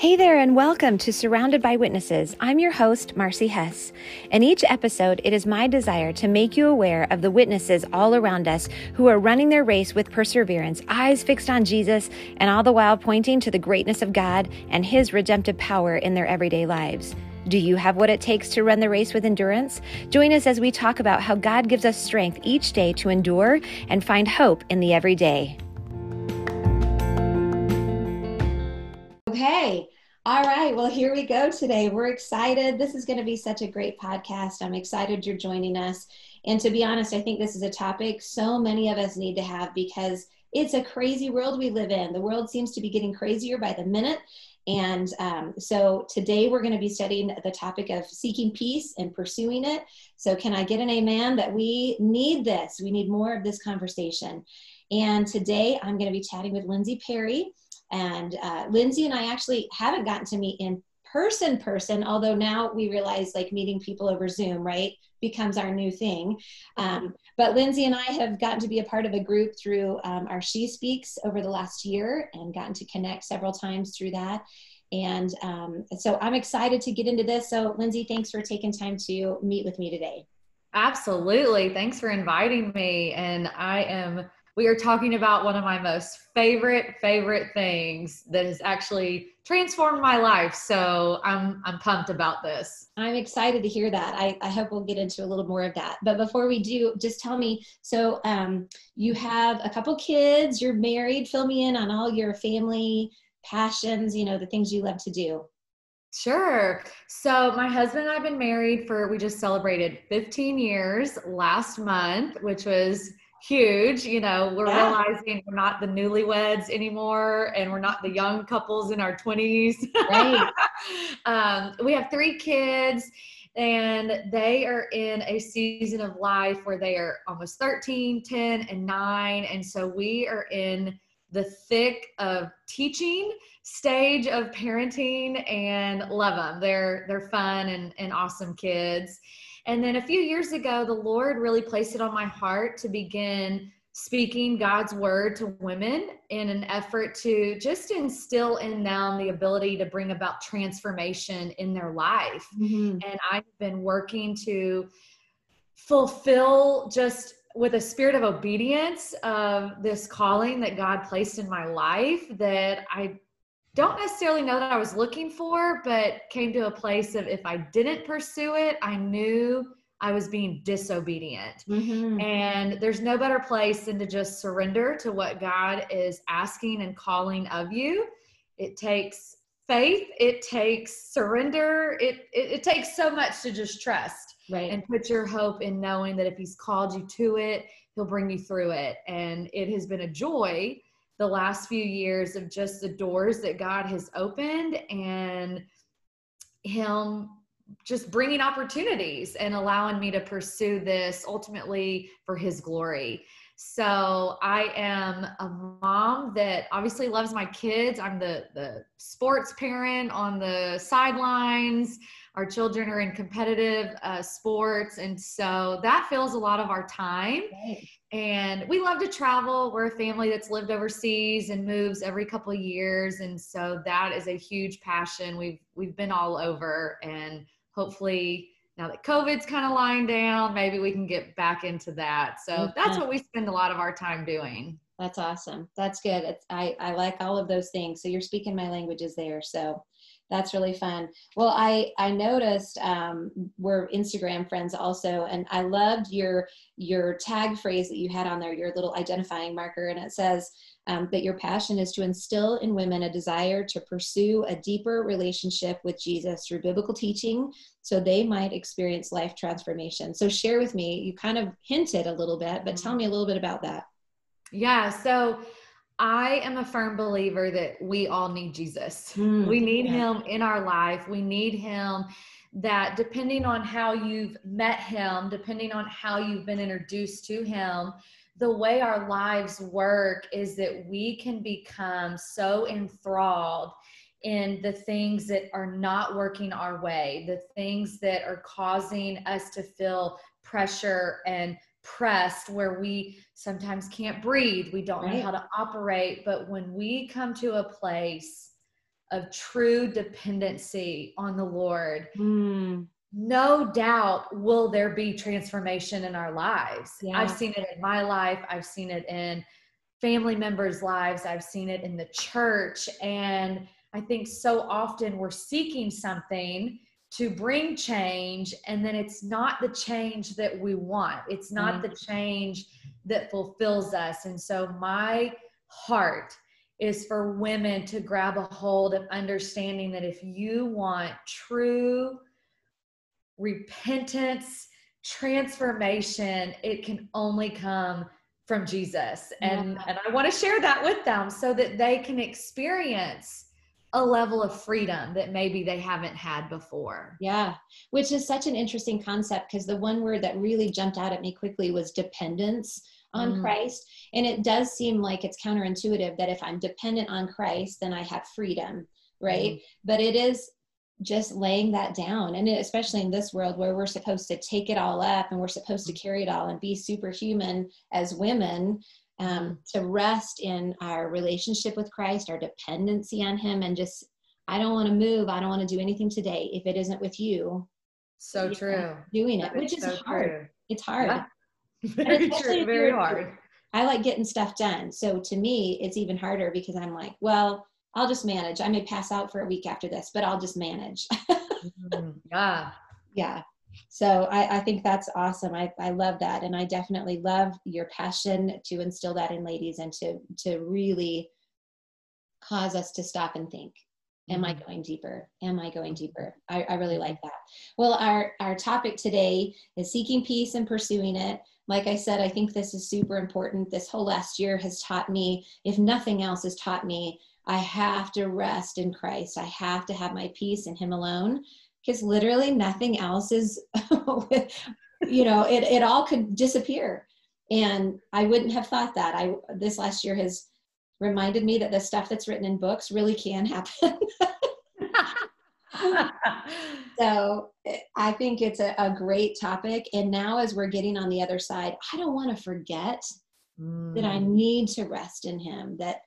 Hey there, and welcome to Surrounded by Witnesses. I'm your host, Marcy Hess. In each episode, it is my desire to make you aware of the witnesses all around us who are running their race with perseverance, eyes fixed on Jesus, and all the while pointing to the greatness of God and His redemptive power in their everyday lives. Do you have what it takes to run the race with endurance? Join us as we talk about how God gives us strength each day to endure and find hope in the everyday. Okay. All right. Well, here we go today. We're excited. This is going to be such a great podcast. I'm excited you're joining us. And to be honest, I think this is a topic so many of us need to have because it's a crazy world we live in. The world seems to be getting crazier by the minute. And um, so today we're going to be studying the topic of seeking peace and pursuing it. So, can I get an amen that we need this? We need more of this conversation. And today I'm going to be chatting with Lindsay Perry. And uh, Lindsay and I actually haven't gotten to meet in person person although now we realize like meeting people over zoom right becomes our new thing. Um, but lindsay and i have gotten to be a part of a group through um, our she speaks over the last year and gotten to connect several times through that. And um, so i'm excited to get into this. So lindsay thanks for taking time to meet with me today. Absolutely. Thanks for inviting me. And i am we are talking about one of my most favorite favorite things that has actually transformed my life. So i'm i'm pumped about this. I'm excited to hear that. I, I hope we'll get into a little more of that. But before we do just tell me so um, you have a couple kids you're married fill me in on all your family passions you know the things you love to do. Sure. So, my husband and I've been married for, we just celebrated 15 years last month, which was huge. You know, we're yeah. realizing we're not the newlyweds anymore and we're not the young couples in our 20s. Right. um, we have three kids and they are in a season of life where they are almost 13, 10, and 9. And so we are in the thick of teaching stage of parenting and love them. They're they're fun and, and awesome kids. And then a few years ago, the Lord really placed it on my heart to begin speaking God's word to women in an effort to just instill in them the ability to bring about transformation in their life. Mm-hmm. And I've been working to fulfill just with a spirit of obedience of this calling that God placed in my life that I don't necessarily know that I was looking for, but came to a place of if I didn't pursue it, I knew I was being disobedient. Mm-hmm. And there's no better place than to just surrender to what God is asking and calling of you. It takes faith, it takes surrender, it, it, it takes so much to just trust right. and put your hope in knowing that if He's called you to it, He'll bring you through it. And it has been a joy the last few years of just the doors that God has opened and Him just bringing opportunities and allowing me to pursue this ultimately for His glory. So I am a mom that obviously loves my kids. I'm the the sports parent on the sidelines. Our children are in competitive uh, sports, and so that fills a lot of our time. Right and we love to travel we're a family that's lived overseas and moves every couple of years and so that is a huge passion we've we've been all over and hopefully now that covid's kind of lying down maybe we can get back into that. So that's what we spend a lot of our time doing. That's awesome. That's good. It's, i i like all of those things. So you're speaking my languages there. So that's really fun. Well, I I noticed um, we're Instagram friends also, and I loved your your tag phrase that you had on there, your little identifying marker, and it says um, that your passion is to instill in women a desire to pursue a deeper relationship with Jesus through biblical teaching, so they might experience life transformation. So share with me. You kind of hinted a little bit, but tell mm-hmm. me a little bit about that. Yeah. So I am a firm believer that we all need Jesus. Mm, we need yeah. him in our life. We need him that depending on how you've met him, depending on how you've been introduced to him, the way our lives work is that we can become so enthralled in the things that are not working our way, the things that are causing us to feel pressure and pressed where we sometimes can't breathe we don't right. know how to operate but when we come to a place of true dependency on the Lord, Mm. No doubt will there be transformation in our lives. Yeah. I've seen it in my life, I've seen it in family members' lives, I've seen it in the church. And I think so often we're seeking something to bring change, and then it's not the change that we want, it's not Right. the change that fulfills us. And so, my heart is for women to grab a hold of understanding that if you want true repentance, transformation, it can only come from Jesus. And Yeah. and I want to share that with them so that they can experience a level of freedom that maybe they haven't had before. Yeah, which is such an interesting concept because the one word that really jumped out at me quickly was dependence on Mm. Christ. And it does seem like it's counterintuitive that if I'm dependent on Christ, then I have freedom, right? Mm. But it is just laying that down. And it, especially in this world where we're supposed to take it all up and we're supposed to carry it all and be superhuman as women. Um, to rest in our relationship with Christ, our dependency on Him, and just, I don't want to move. I don't want to do anything today if it isn't with you So true. doing it, That which is so hard. true. It's hard. Yeah. Very true. Very hard. I like getting stuff done. So to me, it's even harder because I'm like, well, I'll just manage. I may pass out for a week after this, but I'll just manage. Mhm. Yeah. yeah. So I, I think that's awesome. I, I love that. And I definitely love your passion to instill that in ladies and to to really cause us to stop and think. Am I Mhm. going deeper? Am I going deeper? I, I really like that. Well, our, our topic today is seeking peace and pursuing it. Like I said, I think this is super important. This whole last year has taught me, if nothing else has taught me, I have to rest in Christ. I have to have my peace in Him alone because literally nothing else is, you know, it, it all could disappear. And I wouldn't have thought that. I this last year has reminded me that the stuff that's written in books really can happen. so I think it's a, a great topic. And now, as we're getting on the other side, I don't want to forget that I Mm. need to rest in Him, that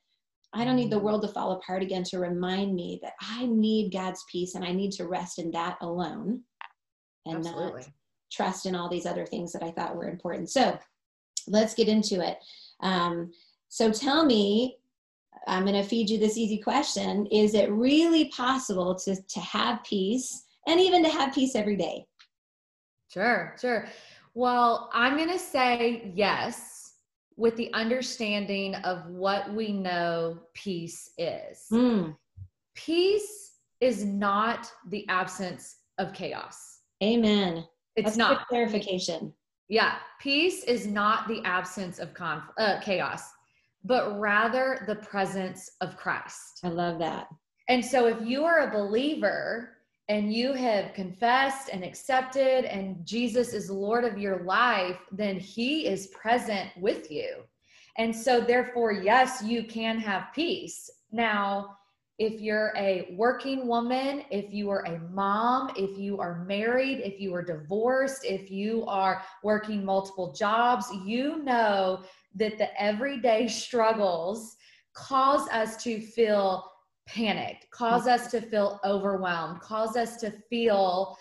I don't need the world to fall apart again to remind me that I need God's peace and I need to rest in that alone and Absolutely. not trust in all these other things that I thought were important. So let's get into it. Um, so tell me, I'm going to feed you this easy question. Is it really possible to, to have peace and even to have peace every day? Sure, sure. Well, I'm going to say yes with the understanding of what we know peace is. Mm, Peace is not the absence of chaos. amen. It's That's not. clarification. Yeah, peace is not the absence of conf- uh, chaos, but rather the presence of Christ. I love that. And so, if you are a believer and you have confessed and accepted, and Jesus is Lord of your life, then He is present with you. And so, therefore, yes, you can have peace. Now, if you're a working woman, if you are a mom, if you are married, if you are divorced, if you are working multiple jobs, you know that the everyday struggles cause us to feel panicked, cause us to feel overwhelmed, cause us to feel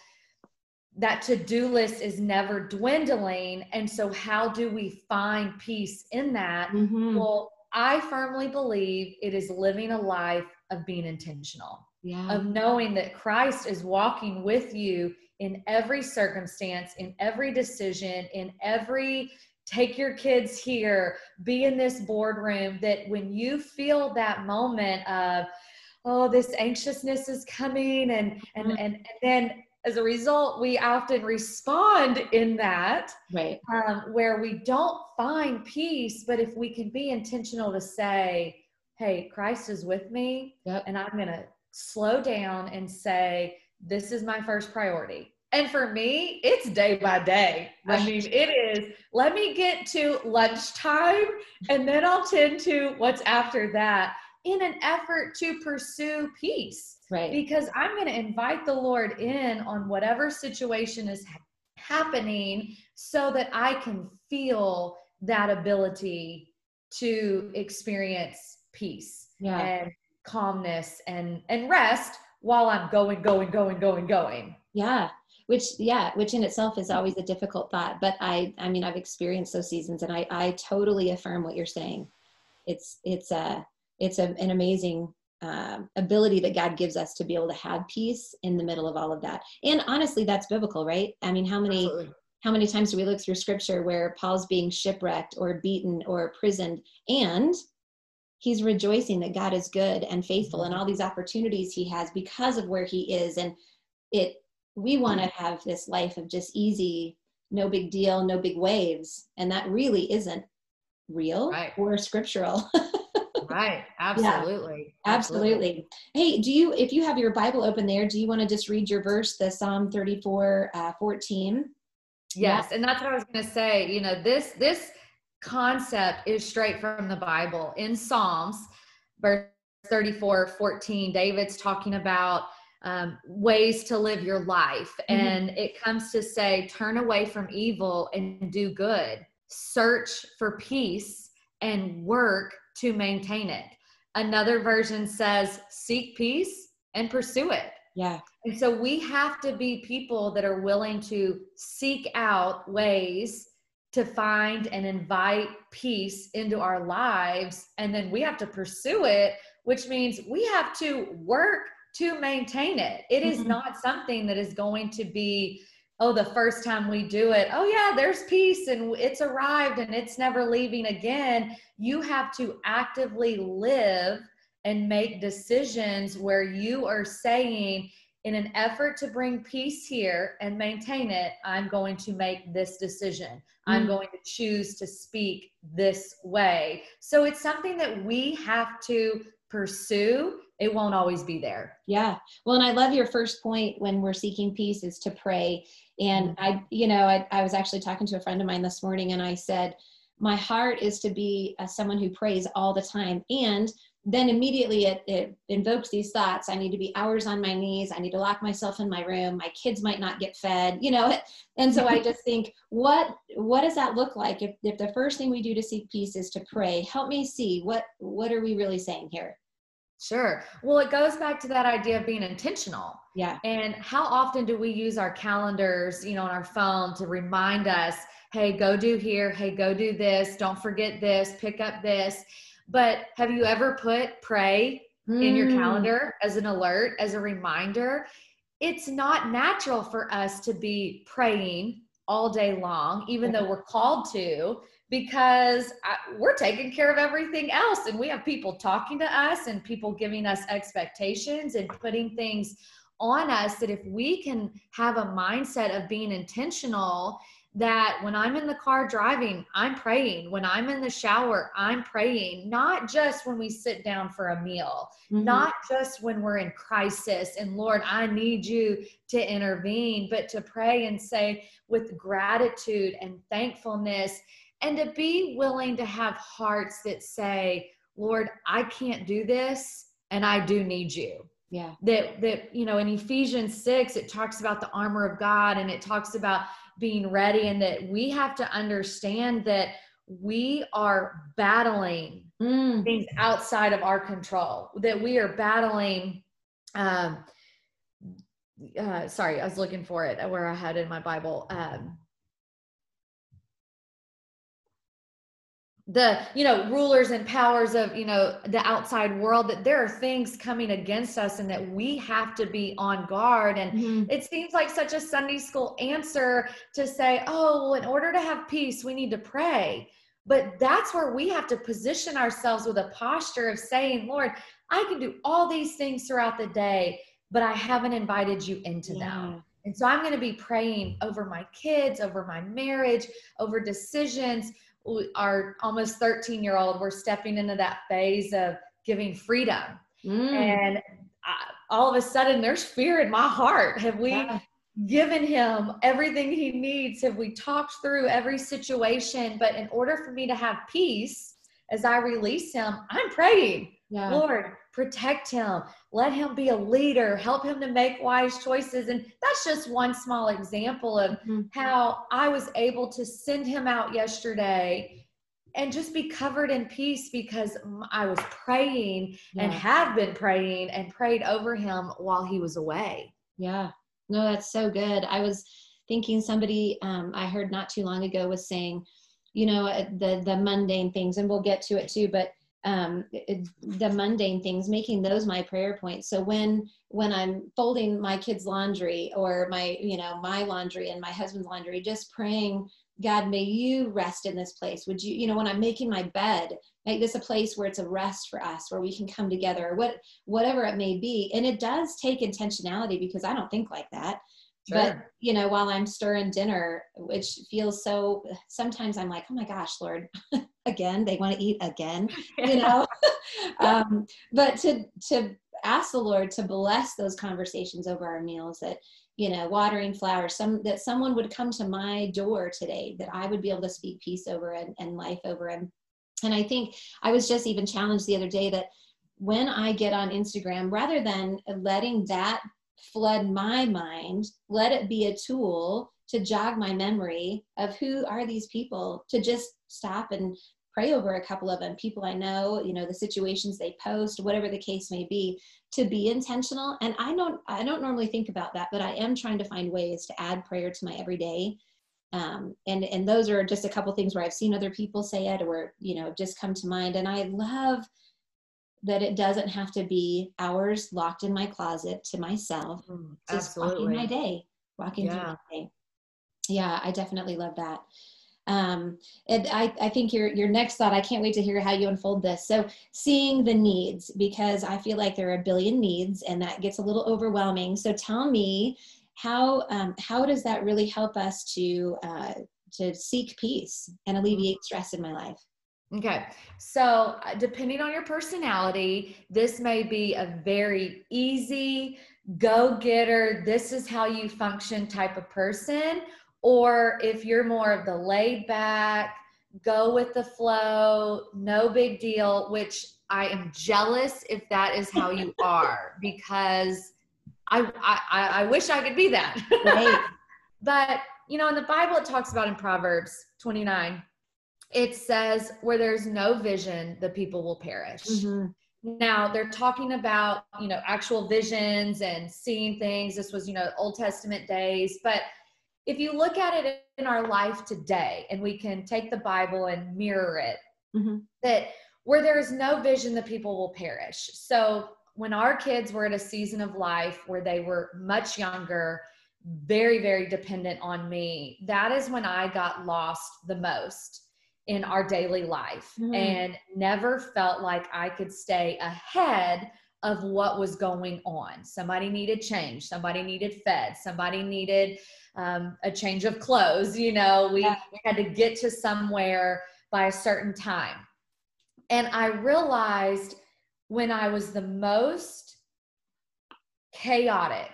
that to do list is never dwindling. And so, how do we find peace in that? Mhm. Well, I firmly believe it is living a life of being intentional, Yeah. of knowing that Christ is walking with you in every circumstance, in every decision, in every take your kids here, be in this boardroom. That when you feel that moment of, oh, this anxiousness is coming, and and Mhm. and, and then as a result, we often respond in that right. um, where we don't find peace, but if we can be intentional to say, hey, Christ is with me, Yep. and I'm going to slow down and say, this is my first priority. And for me, it's day by day. I mean, it is, let me get to lunchtime and then I'll tend to what's after that in an effort to pursue peace Right. because I'm going to invite the Lord in on whatever situation is ha- happening so that I can feel that ability to experience peace. Yeah. And calmness and and rest while I'm going, going, going, going, going. Yeah. Which yeah, which in itself is always a difficult thought. But I I mean I've experienced those seasons and I I totally affirm what you're saying. It's it's a it's a, an amazing uh, ability that God gives us to be able to have peace in the middle of all of that. And honestly, that's biblical, right? I mean, how many Absolutely. how many times do we look through Scripture where Paul's being shipwrecked or beaten or imprisoned, and he's rejoicing that God is good and faithful and all these opportunities he has because of where he is. And it, we want to have this life of just easy, no big deal, no big waves. And that really isn't real right. or scriptural. right. Absolutely. Yeah, absolutely. Hey, do you, if you have your Bible open there, do you want to just read your verse, the Psalm 34, uh, 14? Yes. Yeah. And that's what I was going to say. You know, this, this, concept is straight from the Bible. In Psalms, verse 34 14, David's talking about um, ways to live your life. Mm-hmm. And it comes to say, turn away from evil and do good, search for peace and work to maintain it. Another version says, seek peace and pursue it. Yeah. And so we have to be people that are willing to seek out ways to find and invite peace into our lives. And then we have to pursue it, which means we have to work to maintain it. It is mm-hmm. not something that is going to be, oh, the first time we do it, oh, yeah, there's peace and it's arrived and it's never leaving again. You have to actively live and make decisions where you are saying, in an effort to bring peace here and maintain it, I'm going to make this decision. I'm mm. going to choose to speak this way. So it's something that we have to pursue. It won't always be there. Yeah. Well, and I love your first point when we're seeking peace is to pray. And mm. I, you know, I, I was actually talking to a friend of mine this morning and I said, my heart is to be uh, someone who prays all the time. And then immediately it, it invokes these thoughts i need to be hours on my knees i need to lock myself in my room my kids might not get fed you know and so i just think what what does that look like if, if the first thing we do to seek peace is to pray help me see what what are we really saying here Sure. Well, it goes back to that idea of being intentional. Yeah. And how often do we use our calendars, you know, on our phone to remind us, hey, go do here, hey, go do this, don't forget this, pick up this. But have you ever put pray mm. in your hmm. calendar as an alert, as a reminder? It's not natural for us to be praying all day long, even though we're called to, because I, we're taking care of everything else. And we have people talking to us and people giving us expectations and putting things on us that if we can have a mindset of being intentional that when I'm in the car driving, I'm praying. When I'm in the shower, I'm praying, not just when we sit down for a meal, mm-hmm. not just when we're in crisis and Lord, I need you to intervene, but to pray and say with gratitude and thankfulness and to be willing to have hearts that say, Lord, I can't do this and I do need you yeah that that you know in ephesians 6 it talks about the armor of god and it talks about being ready and that we have to understand that we are battling mm. things outside of our control that we are battling um uh sorry i was looking for it where i had in my bible um the you know rulers and powers of you know the outside world that there are things coming against us and that we have to be on guard and mm-hmm. it seems like such a sunday school answer to say oh well, in order to have peace we need to pray but that's where we have to position ourselves with a posture of saying lord i can do all these things throughout the day but i haven't invited you into yeah. them and so i'm going to be praying over my kids over my marriage over decisions our almost 13 year old, we're stepping into that phase of giving freedom. Mm. And I, all of a sudden, there's fear in my heart. Have we yeah. given him everything he needs? Have we talked through every situation? But in order for me to have peace as I release him, I'm praying, yeah. Lord, protect him, let him be a leader, help him to make wise choices. And that's just one small example of mm-hmm. how I was able to send him out yesterday and just be covered in peace because I was praying yeah. and have been praying and prayed over him while he was away. Yeah. No, that's so good. I was thinking somebody um, I heard not too long ago was saying, you know, uh, the the mundane things, and we'll get to it too, but um, it, the mundane things, making those my prayer points. So when when I'm folding my kids' laundry or my you know my laundry and my husband's laundry, just praying God, may you rest in this place. Would you, you know, when I'm making my bed, make this a place where it's a rest for us, where we can come together, what, whatever it may be. And it does take intentionality because I don't think like that. Sure. But, you know, while I'm stirring dinner, which feels so, sometimes I'm like, oh my gosh, Lord, again, they want to eat again, you know? um, but to, to ask the Lord to bless those conversations over our meals that, you know watering flowers some that someone would come to my door today that i would be able to speak peace over and, and life over. And and i think i was just even challenged the other day that when i get on instagram rather than letting that flood my mind let it be a tool to jog my memory of who are these people to just stop and pray over a couple of them. People i know you know the situations they post whatever the case may be to be intentional. And i don't i don't normally think about that but i am trying to find ways to add prayer to my everyday. Um, and and those are just a couple things where i've seen other people say it or you know just come to mind. And i love that it doesn't have to be hours locked in my closet to myself mm, just walking my day walking yeah. through my day. Yeah i definitely love that um, and I, I think your your next thought, I can't wait to hear how you unfold this. So seeing the needs, because I feel like there are a billion needs and that gets a little overwhelming. So tell me how um, how does that really help us to uh, to seek peace and alleviate stress in my life? Okay. So, uh, depending on your personality, this may be a very easy, go getter, this is how you function type of person, or if you're more of the laid back, go with the flow, no big deal, which I am jealous if that is how you are because I, I, I wish I could be that. Right. but, you know, in the Bible, it talks about in Proverbs 29, it says, where there's no vision, the people will perish. Mm-hmm. Now they're talking about, you know, actual visions and seeing things. This was, you know, Old Testament days, but if you look at it in our life today and we can take the bible and mirror it mm-hmm. that where there is no vision the people will perish so when our kids were at a season of life where they were much younger very very dependent on me that is when i got lost the most in our daily life mm-hmm. and never felt like i could stay ahead of what was going on somebody needed change somebody needed fed somebody needed um, a change of clothes. You know, we, yeah. we had to get to somewhere by a certain time. And I realized when I was the most chaotic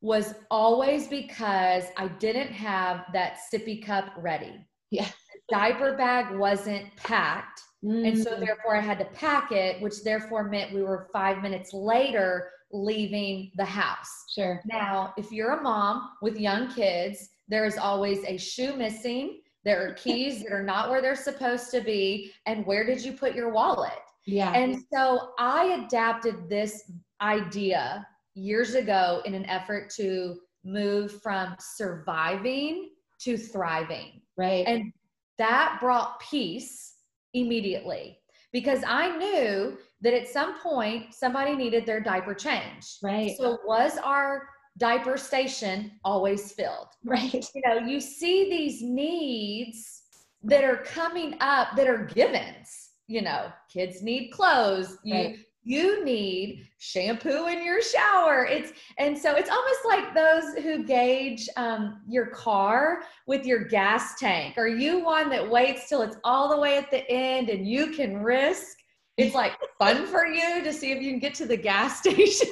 was always because I didn't have that sippy cup ready. Yeah. The diaper bag wasn't packed. Mm-hmm. And so mm. therefore I had to pack it, which therefore meant we were five minutes later leaving the house. Sure. Now, if you're a mom with young kids, there is always a shoe missing. There are keys that are not where they're supposed to be. And where did you put your wallet? Yeah. And so I adapted this idea years ago in an effort to move from surviving to thriving. Right. And that brought peace immediately because I knew that at some point somebody needed their diaper changed. Right. So was our diaper station always filled? Right. You know, you see these needs that are coming up that are givens. You know, kids need clothes. You right. You need shampoo in your shower. It's and so it's almost like those who gauge um, your car with your gas tank. Are you one that waits till it's all the way at the end and you can risk it's like fun for you to see if you can get to the gas station.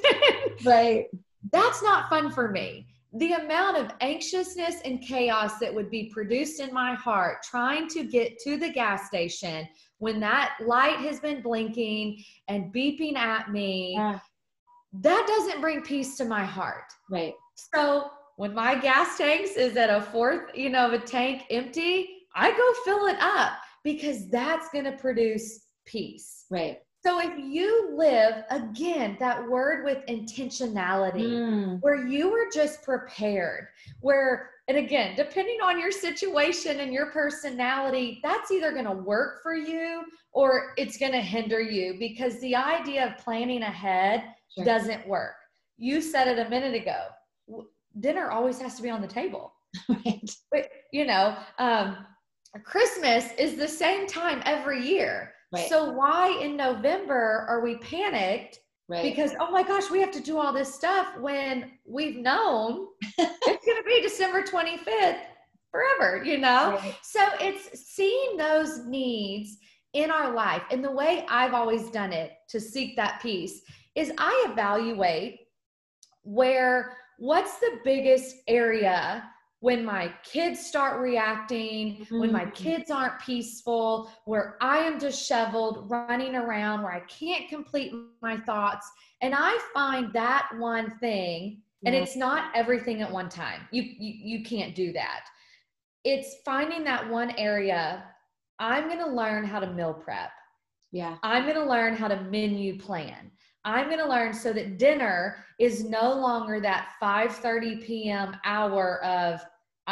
right. That's not fun for me. The amount of anxiousness and chaos that would be produced in my heart trying to get to the gas station when that light has been blinking and beeping at me, uh, that doesn't bring peace to my heart. Right. So when my gas tanks is at a fourth, you know, of a tank empty, I go fill it up because that's going to produce peace. Right. So if you live again that word with intentionality mm. where you were just prepared, where and again, depending on your situation and your personality, that's either going to work for you or it's going to hinder you because the idea of planning ahead sure. doesn't work. You said it a minute ago. Dinner always has to be on the table. Right. But, you know, um, Christmas is the same time every year. Right. So why in November are we panicked? Right. Because oh my gosh, we have to do all this stuff when we've known it's going to be December 25th forever, you know? Right. So it's seeing those needs in our life. And the way I've always done it to seek that peace is I evaluate where what's the biggest area when my kids start reacting, mm-hmm. when my mm-hmm. kids aren't peaceful, where I am disheveled, running around, where I can't complete my thoughts. And I find that one thing, and it's not everything at one time. You, you you can't do that. It's finding that one area. I'm going to learn how to meal prep. Yeah. I'm going to learn how to menu plan. I'm going to learn so that dinner is no longer that 5:30 p.m. hour of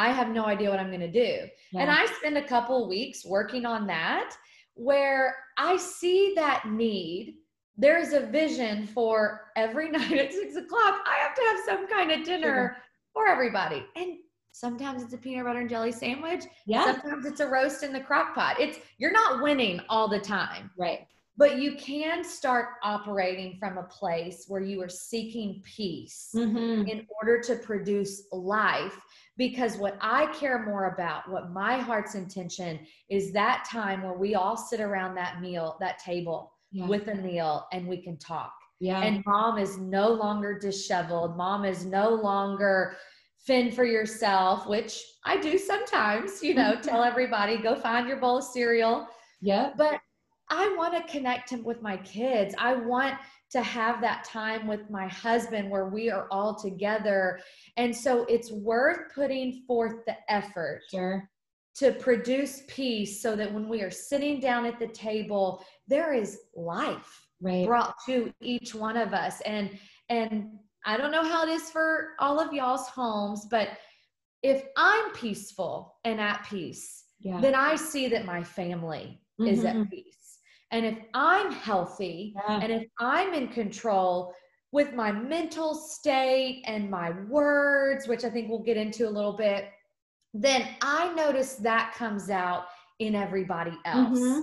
I have no idea what I'm going to do. Yeah. And I spend a couple weeks working on that where I see that need. There's a vision for every night at six o'clock. I have to have some kind of dinner for everybody. And sometimes it's a peanut butter and jelly sandwich. Yeah. Sometimes it's a roast in the crock pot. It's you're not winning all the time. Right. But you can start operating from a place where you are seeking peace mm-hmm. in order to produce life because what I care more about, what my heart's intention is that time where we all sit around that meal, that table yeah. with a meal and we can talk. Yeah. And mom is no longer disheveled. Mom is no longer fend for yourself, which I do sometimes, you know, tell everybody go find your bowl of cereal. Yeah. But I want to connect him with my kids. I want to have that time with my husband where we are all together. And so it's worth putting forth the effort. Sure. To produce peace so that when we are sitting down at the table, there is life right. brought to each one of us. And and I don't know how it is for all of y'all's homes, but if I'm peaceful and at peace, yeah. then I see that my family mm-hmm. is at mm-hmm. peace. And if I'm healthy yeah. and if I'm in control with my mental state and my words, which I think we'll get into a little bit, then I notice that comes out in everybody else. Mm-hmm.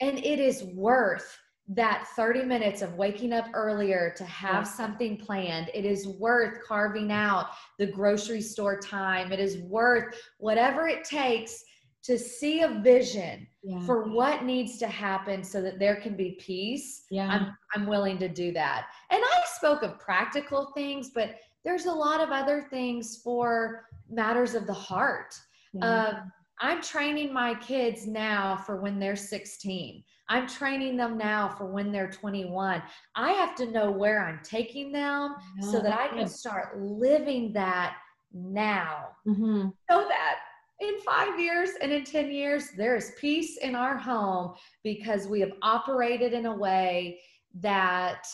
And it is worth that 30 minutes of waking up earlier to have something planned. It is worth carving out the grocery store time. It is worth whatever it takes to see a vision yeah. for what needs to happen so that there can be peace yeah. I'm, I'm willing to do that. And i spoke of practical things but there's a lot of other things for matters of the heart. Yeah. uh, i'm training my kids now for when they're 16 i'm training them now for when they're 21 i have to know where i'm taking them so that i can start living that now. Mm-hmm. so that in five years and in 10 years, there is peace in our home because we have operated in a way that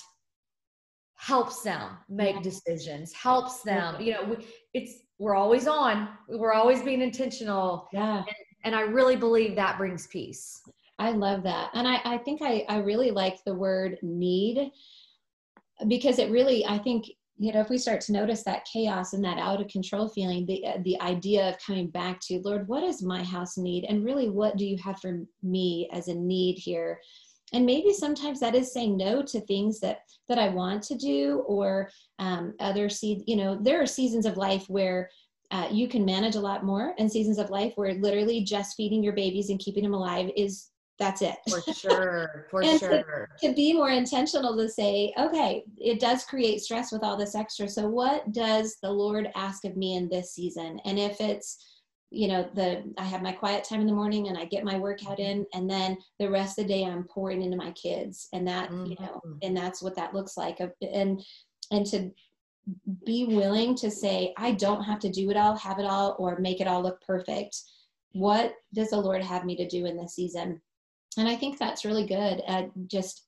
helps them make decisions, helps them, you know, we, it's, we're always on, we're always being intentional. Yeah. And, and I really believe that brings peace. I love that. And I, I think I, I really like the word need because it really, I think you know if we start to notice that chaos and that out of control feeling the uh, the idea of coming back to lord what does my house need? And really what do you have for me as a need here? And maybe sometimes that is saying no to things that that i want to do or um, other seed you know there are seasons of life where uh, you can manage a lot more and seasons of life where literally just feeding your babies and keeping them alive is that's it for sure for sure to, to, be more intentional to say okay it does create stress with all this extra so what does the lord ask of me in this season and if it's you know the i have my quiet time in the morning and i get my workout in and then the rest of the day i'm pouring into my kids and that mm-hmm. you know mm-hmm. and that's what that looks like and and to be willing to say i don't have to do it all have it all or make it all look perfect what does the Lord have me to do in this season? And I think that's really good at just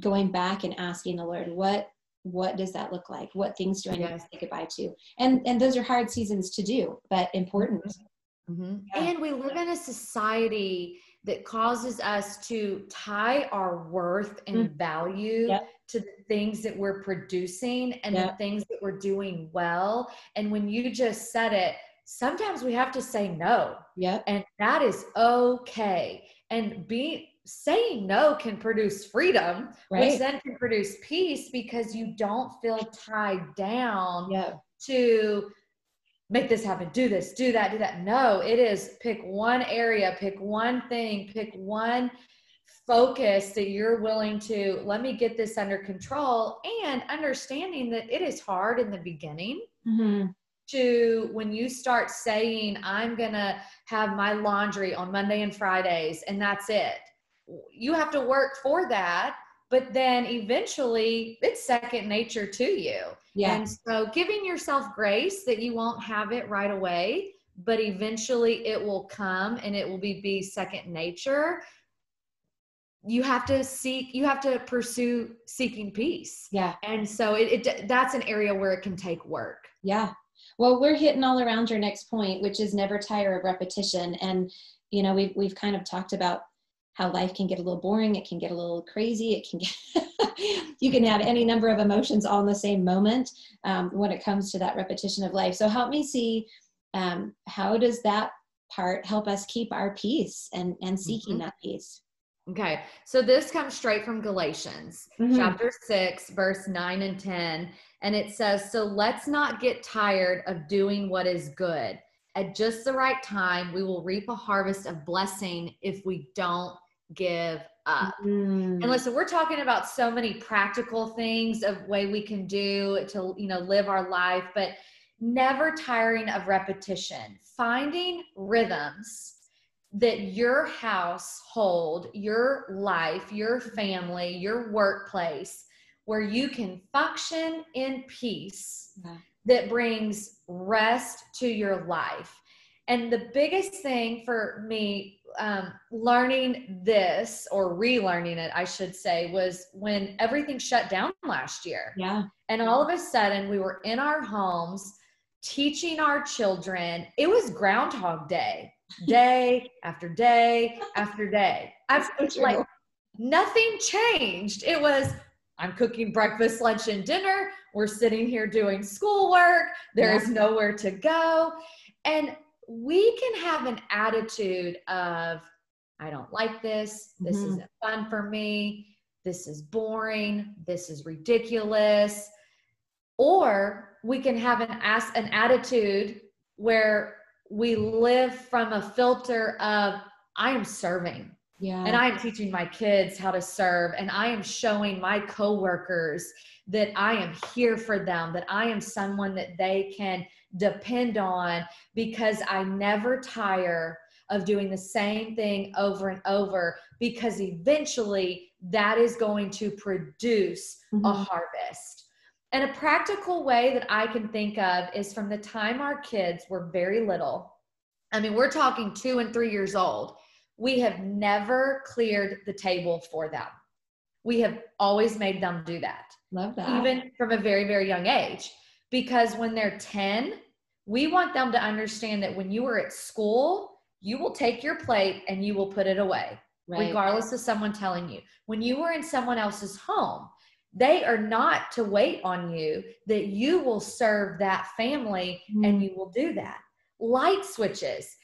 going back and asking the Lord, what what does that look like? What things do I need to say goodbye to? And and those are hard seasons to do, but important. Mm-hmm. Yeah. And we live in a society that causes us to tie our worth and mm. value yep. to the things that we're producing and yep. the things that we're doing well. And when you just said it, sometimes we have to say no. Yeah. And that is okay. And being saying no can produce freedom, right. which then can produce peace because you don't feel tied down to make this happen, do this, do that, do that. No, it is pick one area, pick one thing, pick one focus that you're willing to let me get this under control and understanding that it is hard in the beginning. Mm-hmm to when you start saying, I'm going to have my laundry on Monday and Fridays, and that's it. You have to work for that, but then eventually it's second nature to you. Yeah. And so giving yourself grace that you won't have it right away, but eventually it will come and it will be, be second nature you have to seek you have to pursue seeking peace yeah and so it, it that's an area where it can take work yeah well, we're hitting all around your next point, which is never tire of repetition. And, you know, we've, we've kind of talked about how life can get a little boring. It can get a little crazy. It can get, you can have any number of emotions all in the same moment um, when it comes to that repetition of life. So help me see um, how does that part help us keep our peace and, and seeking mm-hmm. that peace? Okay, so this comes straight from Galatians mm-hmm. chapter 6, verse 9 and 10. And it says, So let's not get tired of doing what is good. At just the right time, we will reap a harvest of blessing if we don't give up. Mm. And listen, we're talking about so many practical things of way we can do to, you know, live our life, but never tiring of repetition, finding rhythms that your household, your life, your family, your workplace, where you can function in peace yeah. that brings rest to your life. And the biggest thing for me um, learning this or relearning it, I should say, was when everything shut down last year. Yeah. And all of a sudden, we were in our homes teaching our children. It was Groundhog Day day after day after day. I've so like nothing changed. It was I'm cooking breakfast, lunch, and dinner. We're sitting here doing schoolwork. There yeah. is nowhere to go. And we can have an attitude of, I don't like this. This mm-hmm. isn't fun for me. This is boring. This is ridiculous. Or we can have an, ask an attitude where we live from a filter of I am serving. Yeah. And I am teaching my kids how to serve and I am showing my coworkers that I am here for them, that I am someone that they can depend on because I never tire of doing the same thing over and over because eventually that is going to produce mm-hmm. a harvest. And a practical way that I can think of is from the time our kids were very little. I mean, we're talking two and three years old. We have never cleared the table for them. We have always made them do that. Love that. Even from a very, very young age. Because when they're 10, we want them to understand that when you are at school, you will take your plate and you will put it away, right. regardless of someone telling you. When you are in someone else's home, they are not to wait on you, that you will serve that family mm-hmm. and you will do that. Light switches.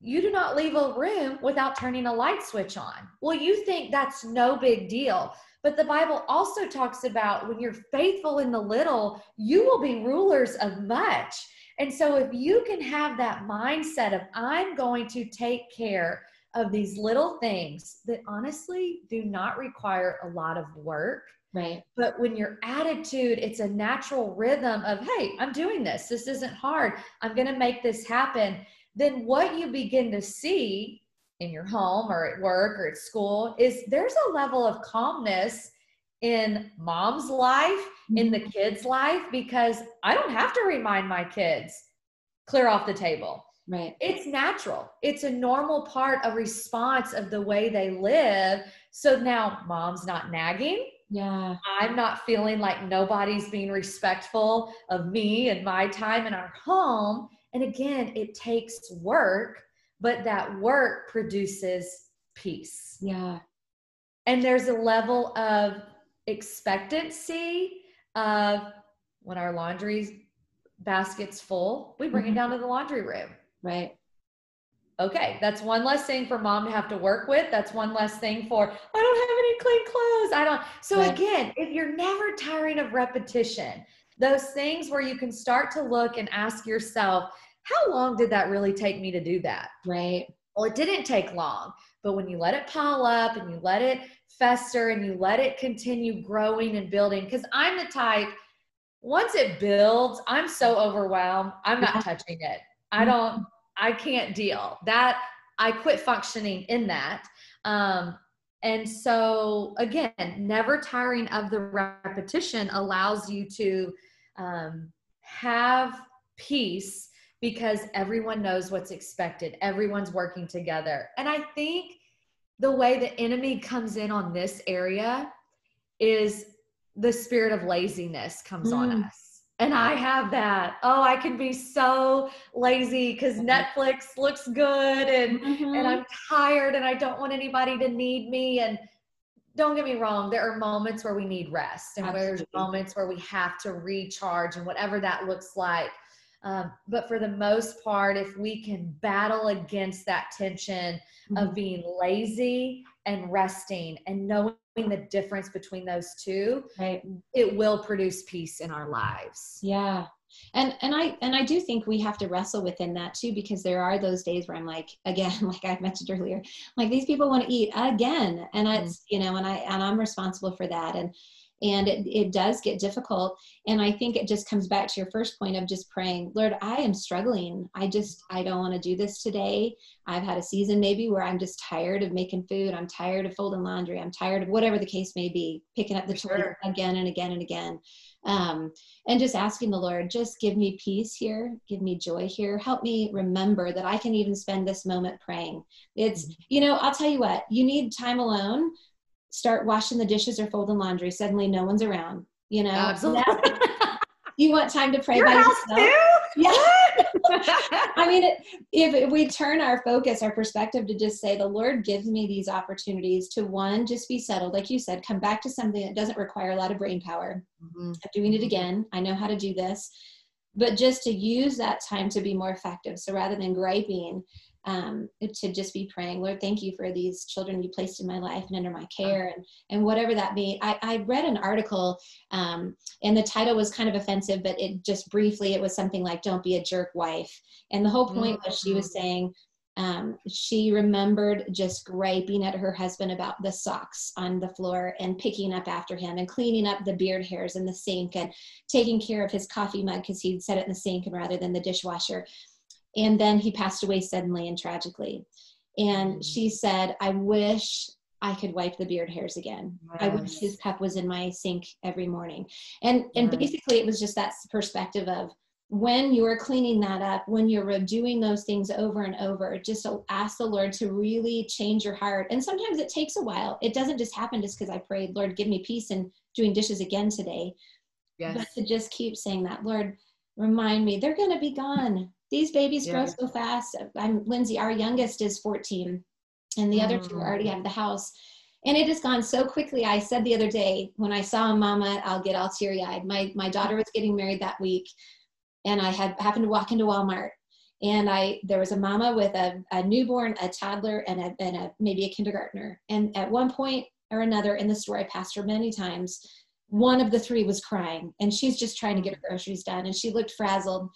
You do not leave a room without turning a light switch on. Well, you think that's no big deal. But the Bible also talks about when you're faithful in the little, you will be rulers of much. And so, if you can have that mindset of, I'm going to take care of these little things that honestly do not require a lot of work, Right. But when your attitude, it's a natural rhythm of, hey, I'm doing this. This isn't hard. I'm going to make this happen. Then what you begin to see in your home or at work or at school is there's a level of calmness in mom's life, in the mm-hmm. kids' life, because I don't have to remind my kids, clear off the table. Right. It's natural. It's a normal part, a response of the way they live. So now mom's not nagging. Yeah. I'm not feeling like nobody's being respectful of me and my time in our home. And again, it takes work, but that work produces peace. Yeah. And there's a level of expectancy of when our laundry basket's full, we bring mm-hmm. it down to the laundry room. Right. Okay, that's one less thing for mom to have to work with. That's one less thing for I don't have any clean clothes. I don't. So right. again, if you're never tiring of repetition, those things where you can start to look and ask yourself, how long did that really take me to do that? Right. Well, it didn't take long, but when you let it pile up and you let it fester and you let it continue growing and building, because I'm the type, once it builds, I'm so overwhelmed, I'm not touching it. I mm-hmm. don't, I can't deal. That I quit functioning in that. Um, and so again, never tiring of the repetition allows you to um, have peace because everyone knows what's expected. Everyone's working together. And I think the way the enemy comes in on this area is the spirit of laziness comes mm. on us and I have that. Oh, I can be so lazy because Netflix looks good and mm-hmm. and I'm tired and I don't want anybody to need me. And don't get me wrong, there are moments where we need rest and Absolutely. there's moments where we have to recharge and whatever that looks like. Um, but for the most part, if we can battle against that tension mm-hmm. of being lazy and resting and knowing the difference between those two right. it will produce peace in our lives. Yeah. And and i and i do think we have to wrestle within that too because there are those days where i'm like again like i mentioned earlier like these people want to eat again. And it's mm-hmm. you know and i and i'm responsible for that. And and it, it does get difficult. And i think it just comes back to your first point of just praying lord i am struggling. I just i don't want to do this today. I've had a season maybe where i'm just tired of making food. I'm tired of folding laundry. I'm tired of whatever the case may be picking up the sure. again and again and again. Um, and just asking the lord just give me peace here. Give me joy here. Help me remember that i can even spend this moment praying. It's mm-hmm. you know i'll tell you what you need time alone start washing the dishes or folding laundry. Suddenly, no one's around. You know, absolutely. you want time to pray Your by yourself. Too? Yeah. I mean, if, if we turn our focus, our perspective to just say, the Lord gives me these opportunities to one, just be settled, like you said, come back to something that doesn't require a lot of brain power. Mm-hmm. I'm doing it mm-hmm. again. I know how to do this. But just to use that time to be more effective. So rather than griping, um, to just be praying, Lord, thank you for these children you placed in my life and under my care, and and whatever that be. I, I read an article, um, and the title was kind of offensive, but it just briefly it was something like "Don't be a jerk wife," and the whole point mm-hmm. was she was mm-hmm. saying. Um, she remembered just griping at her husband about the socks on the floor and picking up after him and cleaning up the beard hairs in the sink and taking care of his coffee mug because he'd set it in the sink and rather than the dishwasher and then he passed away suddenly and tragically. And mm. she said, I wish I could wipe the beard hairs again. Yes. I wish his cup was in my sink every morning. And and basically it was just that perspective of when you're cleaning that up, when you're doing those things over and over, just ask the Lord to really change your heart. And sometimes it takes a while. It doesn't just happen just because I prayed, Lord, give me peace and doing dishes again today. Yes. But to just keep saying that, Lord, remind me, they're going to be gone these babies yeah. grow so fast. I'm Lindsay, our youngest is 14, and the mm. other two are already out of the house. And it has gone so quickly. I said the other day when I saw a mama, I'll get all teary eyed. My, my daughter was getting married that week, and I had happened to walk into Walmart. And I there was a mama with a, a newborn, a toddler, and a, and a maybe a kindergartner. And at one point or another in the store, I passed her many times. One of the three was crying, and she's just trying to get her groceries done, and she looked frazzled.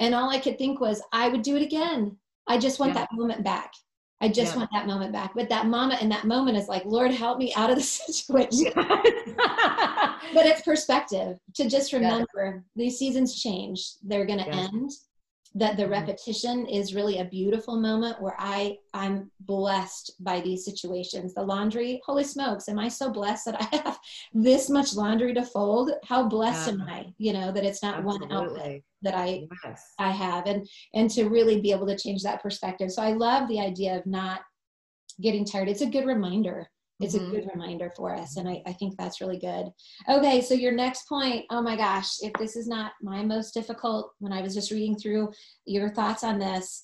And all I could think was, I would do it again. I just want yeah. that moment back. I just yeah. want that moment back. But that moment and that moment is like, Lord, help me out of the situation. but it's perspective to just remember yeah. these seasons change. They're going to end. That the mm-hmm. repetition is really a beautiful moment where i i'm blessed by these situations the laundry holy smokes am i so blessed that i have this much laundry to fold how blessed yeah. am i you know that it's not Absolutely. one outlet that i yes. i have and and to really be able to change that perspective so i love the idea of not getting tired it's a good reminder it's mm-hmm. a good reminder for us and I, I think that's really good. Okay so your next point oh my gosh if this is not my most difficult when i was just reading through your thoughts on this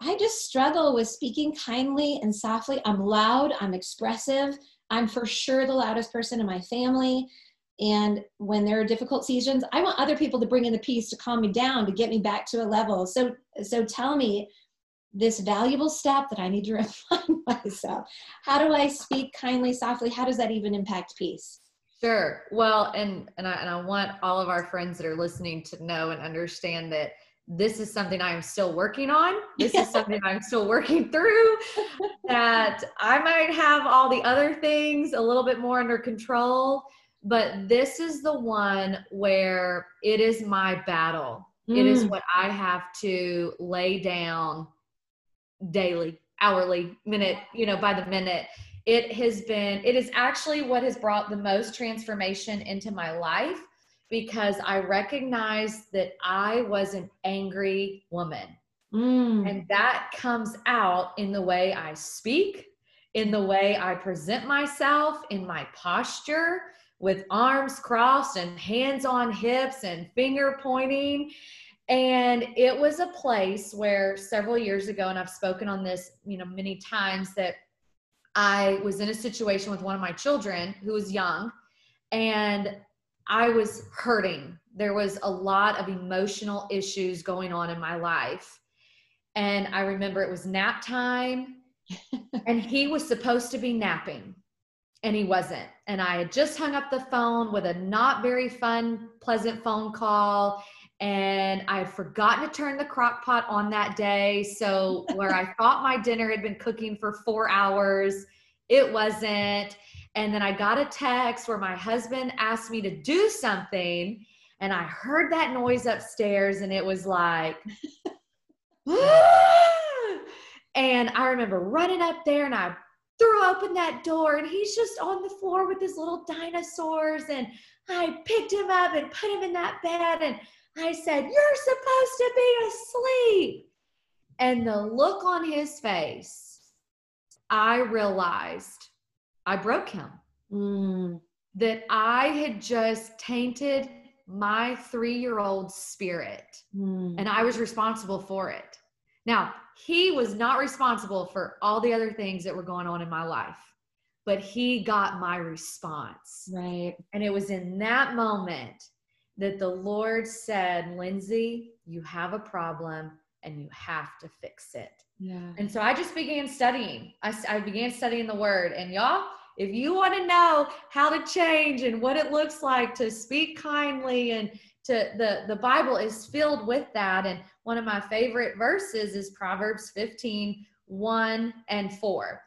i just struggle with speaking kindly and softly. I'm loud i'm expressive i'm for sure the loudest person in my family and when there are difficult seasons i want other people to bring in the peace to calm me down to get me back to a level. So so tell me this valuable step that I need to refine myself. How do I speak kindly, softly? How does that even impact peace? Sure. Well, and and I, and I want all of our friends that are listening to know and understand that this is something I am still working on. This is something I'm still working through. that I might have all the other things a little bit more under control, but this is the one where it is my battle. Mm. It is mm. what I have to lay down daily, hourly, minute, you know, by the minute. It has been, it is actually what has brought the most transformation into my life because I recognize that I was an angry woman. Mm. And that comes out in the way I speak, in the way I present myself, in my posture, with arms crossed and hands on hips and finger pointing. And it was a place where several years ago, and I've spoken on this, you know, many times that I was in a situation with one of my children who was young and I was hurting. There was a lot of emotional issues going on in my life. And I remember it was nap time and he was supposed to be napping and he wasn't. And I had just hung up the phone with a not very fun, pleasant phone call and I had forgotten to turn the crock pot on that day. So, where I thought my dinner had been cooking for four hours, it wasn't. And then I got a text where my husband asked me to do something, and I heard that noise upstairs, and it was like, and I remember running up there and I threw open that door, and he's just on the floor with his little dinosaurs. And I picked him up and put him in that bed, and I said, You're supposed to be asleep. And the look on his face, I realized I broke him. Mm. That I had just tainted my three year old spirit mm. and I was responsible for it. Now, he was not responsible for all the other things that were going on in my life, but he got my response. Right. And it was in that moment that the Lord said, Lindsay, you have a problem and you have to fix it. Yeah. And so I just began studying. I, I began studying the word. And y'all, if you want to know how to change and what it looks like to speak kindly and to the the bible is filled with that and one of my favorite verses is proverbs 15 1 and 4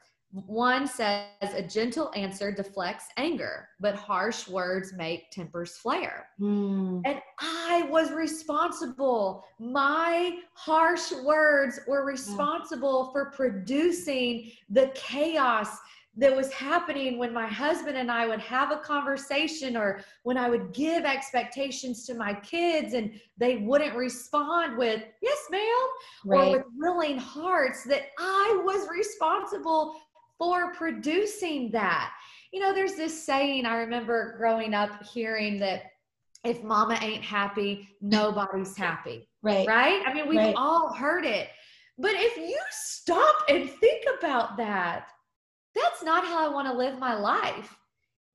one says a gentle answer deflects anger, but harsh words make tempers flare. Mm. And I was responsible. My harsh words were responsible for producing the chaos that was happening when my husband and I would have a conversation or when I would give expectations to my kids and they wouldn't respond with, yes, ma'am, right. or with willing hearts, that I was responsible for producing that. You know, there's this saying I remember growing up hearing that if mama ain't happy, nobody's happy. Right. Right? I mean, we've right. all heard it. But if you stop and think about that, that's not how I want to live my life.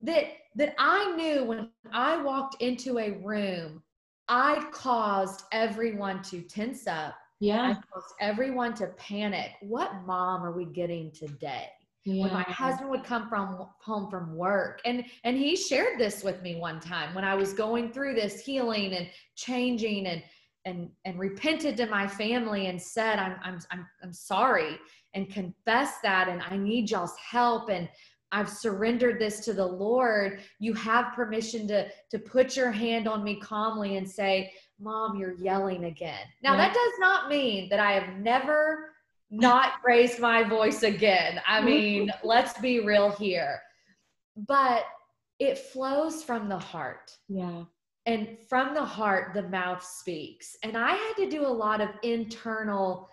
That that I knew when I walked into a room, I caused everyone to tense up. Yeah. I caused everyone to panic. What mom are we getting today? Yeah. when my husband would come from home from work and and he shared this with me one time when i was going through this healing and changing and and and repented to my family and said i'm i'm i'm, I'm sorry and confessed that and i need y'all's help and I've surrendered this to the Lord. You have permission to, to put your hand on me calmly and say, Mom, you're yelling again. Now, that does not mean that I have never not raised my voice again. I mean, let's be real here. But it flows from the heart. Yeah. And from the heart, the mouth speaks. And I had to do a lot of internal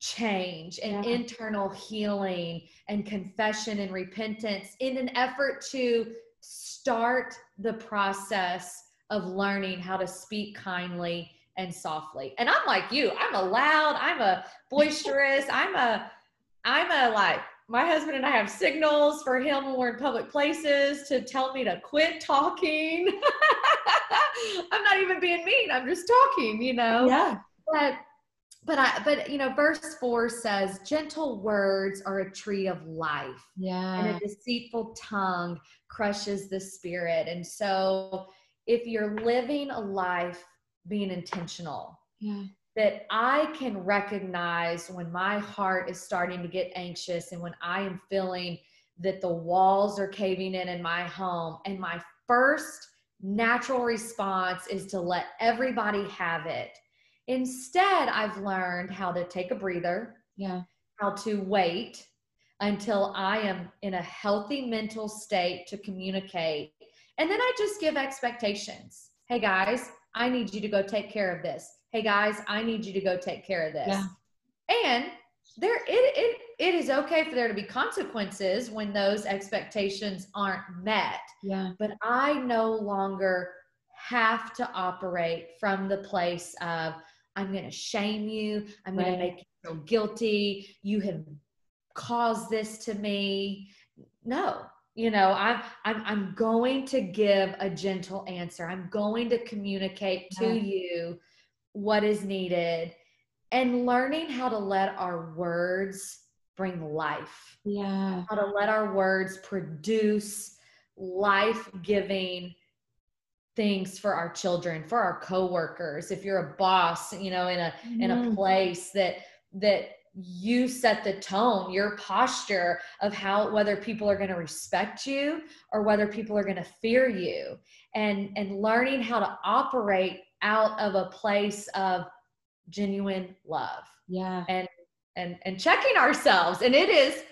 change and yeah. internal healing and confession and repentance in an effort to start the process of learning how to speak kindly and softly. And I'm like you, I'm a loud, I'm a boisterous, I'm a, I'm a like, my husband and I have signals for him when we're in public places to tell me to quit talking. I'm not even being mean, I'm just talking, you know? Yeah. But but I but you know, verse four says, gentle words are a tree of life. Yeah. And a deceitful tongue crushes the spirit. And so if you're living a life being intentional. Yeah. That I can recognize when my heart is starting to get anxious and when I am feeling that the walls are caving in in my home. And my first natural response is to let everybody have it. Instead, I've learned how to take a breather. Yeah. How to wait until I am in a healthy mental state to communicate. And then I just give expectations. Hey guys, I need you to go take care of this. Hey guys, I need you to go take care of this. Yeah. And there it it it is okay for there to be consequences when those expectations aren't met. Yeah. But I no longer have to operate from the place of I'm going to shame you. I'm right. going to make you feel guilty. You have caused this to me. No, you know i'm i'm i'm going to give a gentle answer i'm going to communicate to yeah. you what is needed and learning how to let our words bring life yeah how to let our words produce life-giving things for our children for our coworkers if you're a boss you know in a mm-hmm. in a mm-hmm. place that that you set the tone, your posture of how whether people are going to respect you or whether people are going to fear you and and learning how to operate out of a place of genuine love. Yeah. And and and checking ourselves and it is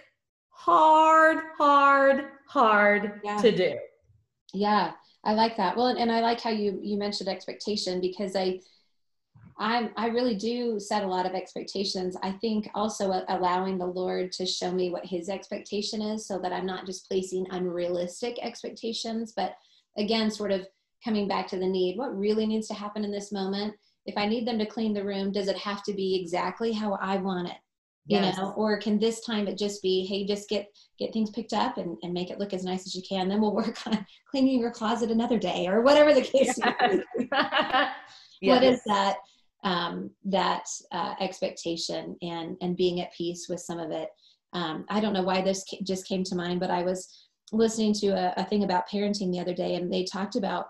hard hard hard yeah. to do. Yeah. I like that. Well, and I like how you you mentioned expectation because I I, I really do set a lot of expectations. I think also allowing the Lord to show me what his expectation is so that I'm not just placing unrealistic expectations, but again, sort of coming back to the need. What really needs to happen in this moment? If I need them to clean the room, does it have to be exactly how I want it? You yes. know, or can this time it just be, hey, just get get things picked up and, and make it look as nice as you can. Then we'll work on cleaning your closet another day or whatever the case yes. yes. What is that? Um, that uh, expectation and and being at peace with some of it. Um, I don't know why this just came to mind, but I was listening to a, a thing about parenting the other day, and they talked about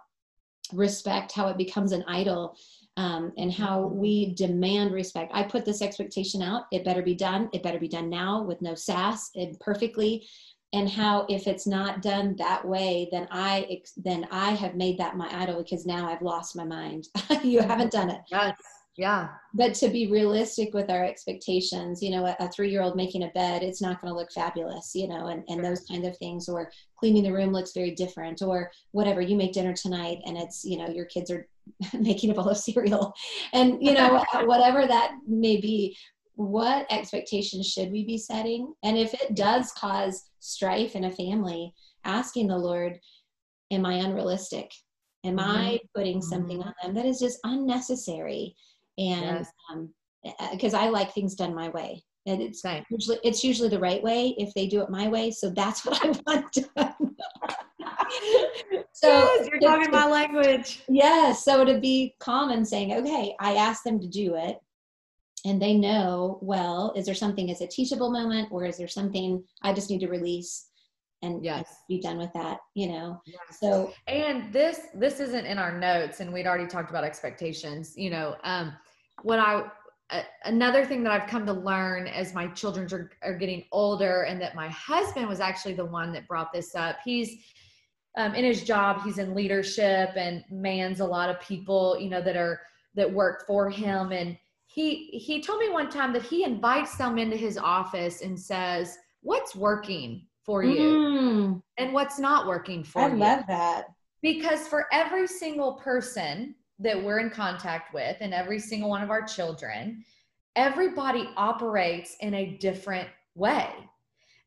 respect, how it becomes an idol, um, and how we demand respect. I put this expectation out. It better be done. It better be done now with no sass and perfectly. And how if it's not done that way, then I then I have made that my idol because now I've lost my mind. you haven't done it. Yes yeah. But to be realistic with our expectations, you know, a, a three year old making a bed, it's not going to look fabulous, you know, and, and those kinds of things, or cleaning the room looks very different, or whatever. You make dinner tonight and it's, you know, your kids are making a bowl of cereal. And, you know, whatever that may be, what expectations should we be setting? And if it does cause strife in a family, asking the Lord, Am I unrealistic? Am mm-hmm. I putting something mm-hmm. on them that is just unnecessary? And because um, I like things done my way. And it's Same. usually it's usually the right way if they do it my way. So that's what I want done. so yes, you're talking my language. Yes. Yeah, so to be calm and saying, okay, I asked them to do it. And they know, well, is there something as a teachable moment or is there something I just need to release? and yes. be done with that you know yes. so and this this isn't in our notes and we'd already talked about expectations you know um what I another thing that I've come to learn as my children are, are getting older, and that my husband was actually the one that brought this up. He's um, in his job, he's in leadership and mans a lot of people, you know, that are that work for him and he he told me one time that he invites them into his office and says what's working for you mm. and what's not working for I you. I love that. Because for every single person that we're in contact with and every single one of our children, everybody operates in a different way.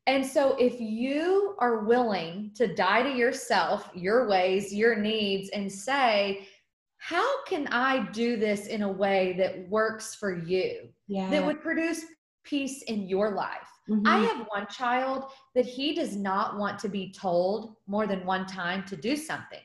And so if you are willing to die to yourself, your ways, your needs, and say, how can I do this in a way that works for you? Yeah. That would produce peace in your life Mm-hmm. I have one child that he does not want to be told more than one time to do something.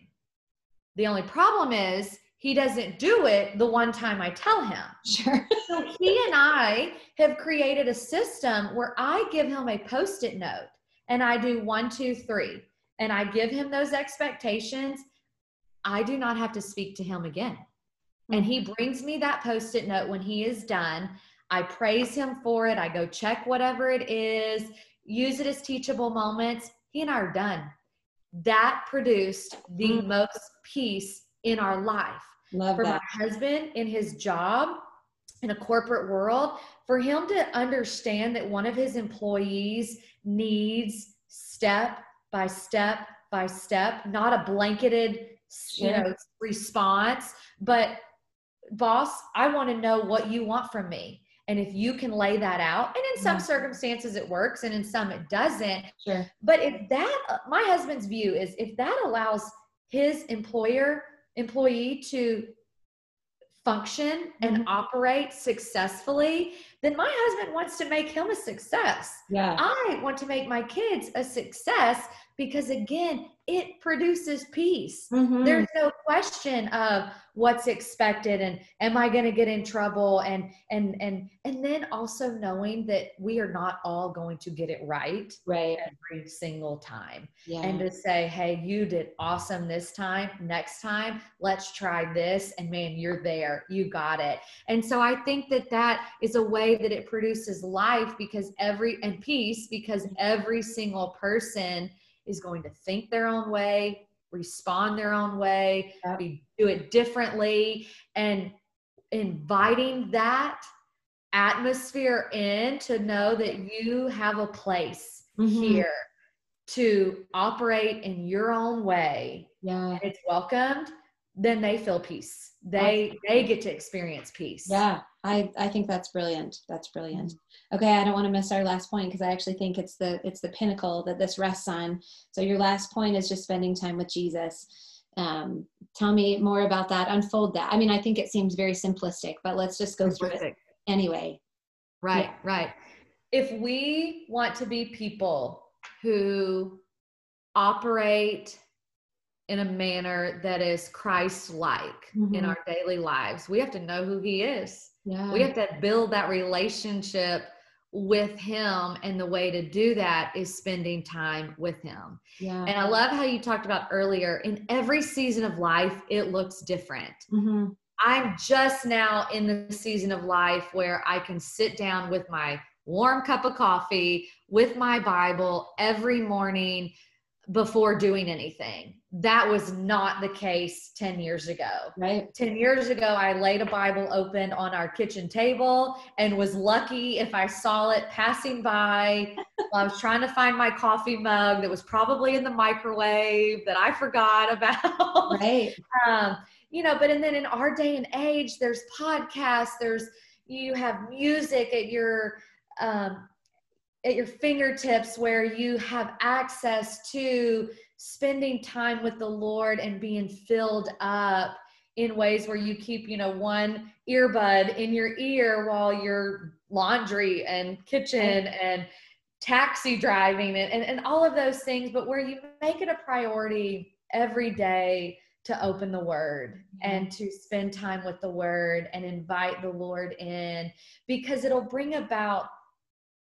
The only problem is he doesn't do it the one time I tell him. Sure. so he and I have created a system where I give him a post it note and I do one, two, three, and I give him those expectations. I do not have to speak to him again. And he mm-hmm. brings me that post it note when he is done. I praise him for it. I go check whatever it is, use it as teachable moments. He and I are done. That produced the mm. most peace in our life. Love for that. my husband in his job in a corporate world, for him to understand that one of his employees needs step by step by step, not a blanketed, you know, response, but boss, I want to know what you want from me. And if you can lay that out, and in mm-hmm. some yeah. circumstances it works and in some it doesn't. Sure. But if that, my husband's view is if that allows his employer, employee to function and mm-hmm. operate successfully, then my husband wants to make him a success. Yeah. I want to make my kids a success because again, it produces peace. Mm-hmm. There's no question of what's expected and am I going to get in trouble and and and and then also knowing that we are not all going to get it right right every single time. Yeah. And to say, "Hey, you did awesome this time. Next time, let's try this." And man, you're there. You got it. And so I think that that is a way that it produces life because every and peace because every single person is going to think their own way, respond their own way, yep. do it differently, and inviting that atmosphere in to know that you have a place mm-hmm. here to operate in your own way. Yeah. it's welcomed, then they feel peace. They they get to experience peace. Yeah. I, I think that's brilliant. That's brilliant. Okay, I don't want to miss our last point because I actually think it's the it's the pinnacle that this rests on. So your last point is just spending time with Jesus. Um, tell me more about that. Unfold that. I mean, I think it seems very simplistic, but let's just go through it anyway. Right, yeah. right. If we want to be people who operate in a manner that is Christ like mm-hmm. in our daily lives, we have to know who He is. Yeah. We have to build that relationship with him and the way to do that is spending time with him. Yeah. And I love how you talked about earlier in every season of life it looks different. Mm-hmm. I'm just now in the season of life where I can sit down with my warm cup of coffee with my Bible every morning before doing anything. That was not the case 10 years ago. Right. 10 years ago, I laid a Bible open on our kitchen table and was lucky if I saw it passing by while I was trying to find my coffee mug that was probably in the microwave that I forgot about. Right. um, you know, but and then in our day and age, there's podcasts, there's you have music at your um, at your fingertips where you have access to spending time with the Lord and being filled up in ways where you keep, you know, one earbud in your ear while you're laundry and kitchen and taxi driving and, and, and all of those things, but where you make it a priority every day to open the word mm-hmm. and to spend time with the word and invite the Lord in because it'll bring about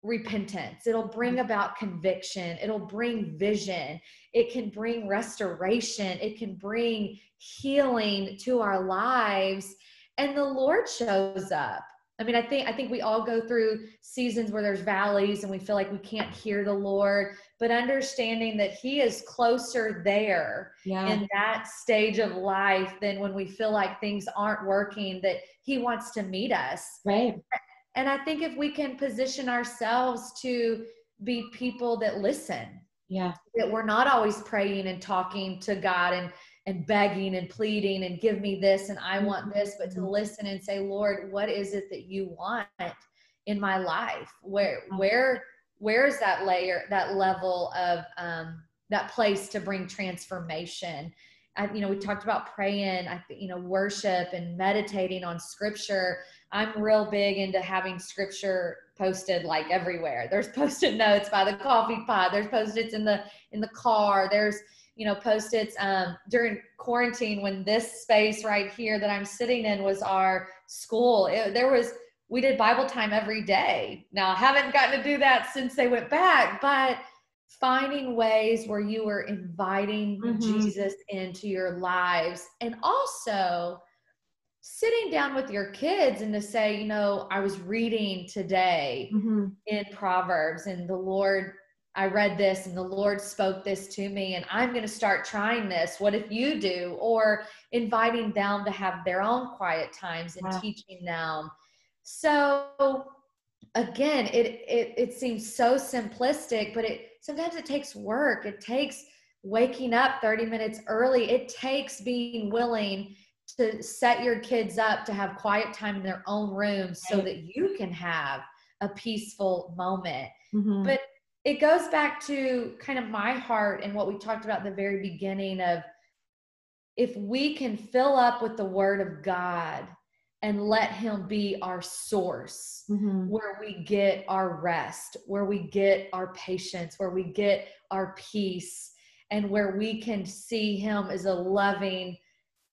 repentance. It'll bring mm-hmm. about conviction. It'll bring vision. It can bring restoration. It can bring healing to our lives. And the Lord shows up I mean, I think I think we all go through seasons where there's valleys and we feel like we can't hear the Lord, but understanding that He is closer there yeah. in that stage of life than when we feel like things aren't working, that He wants to meet us. Right. And I think if we can position ourselves to be people that listen, yeah, that we're not always praying and talking to God and and begging and pleading and give me this and I want this, but to mm-hmm. listen and say, Lord, what is it that you want in my life? Where where where is that layer, that level of um, that place to bring transformation? I, you know, we talked about praying, I you know, worship and meditating on scripture. I'm real big into having scripture posted like everywhere. There's post-it notes by the coffee pot. There's post-its in the in the car. There's you know, post-its um, during quarantine when this space right here that I'm sitting in was our school. It, there was we did Bible time every day. Now I haven't gotten to do that since they went back, but finding ways where you were inviting mm-hmm. Jesus into your lives and also sitting down with your kids and to say, you know, I was reading today mm-hmm. in Proverbs and the Lord I read this and the Lord spoke this to me, and I'm going to start trying this. What if you do? Or inviting them to have their own quiet times and wow. teaching them. So again, it, it it seems so simplistic, but it sometimes it takes work. It takes waking up 30 minutes early. It takes being willing to set your kids up to have quiet time in their own rooms so that you can have a peaceful moment. Mm-hmm. But it goes back to kind of my heart and what we talked about at the very beginning of if we can fill up with the word of God and let him be our source mm-hmm. where we get our rest, where we get our patience, where we get our peace, and where we can see him as a loving,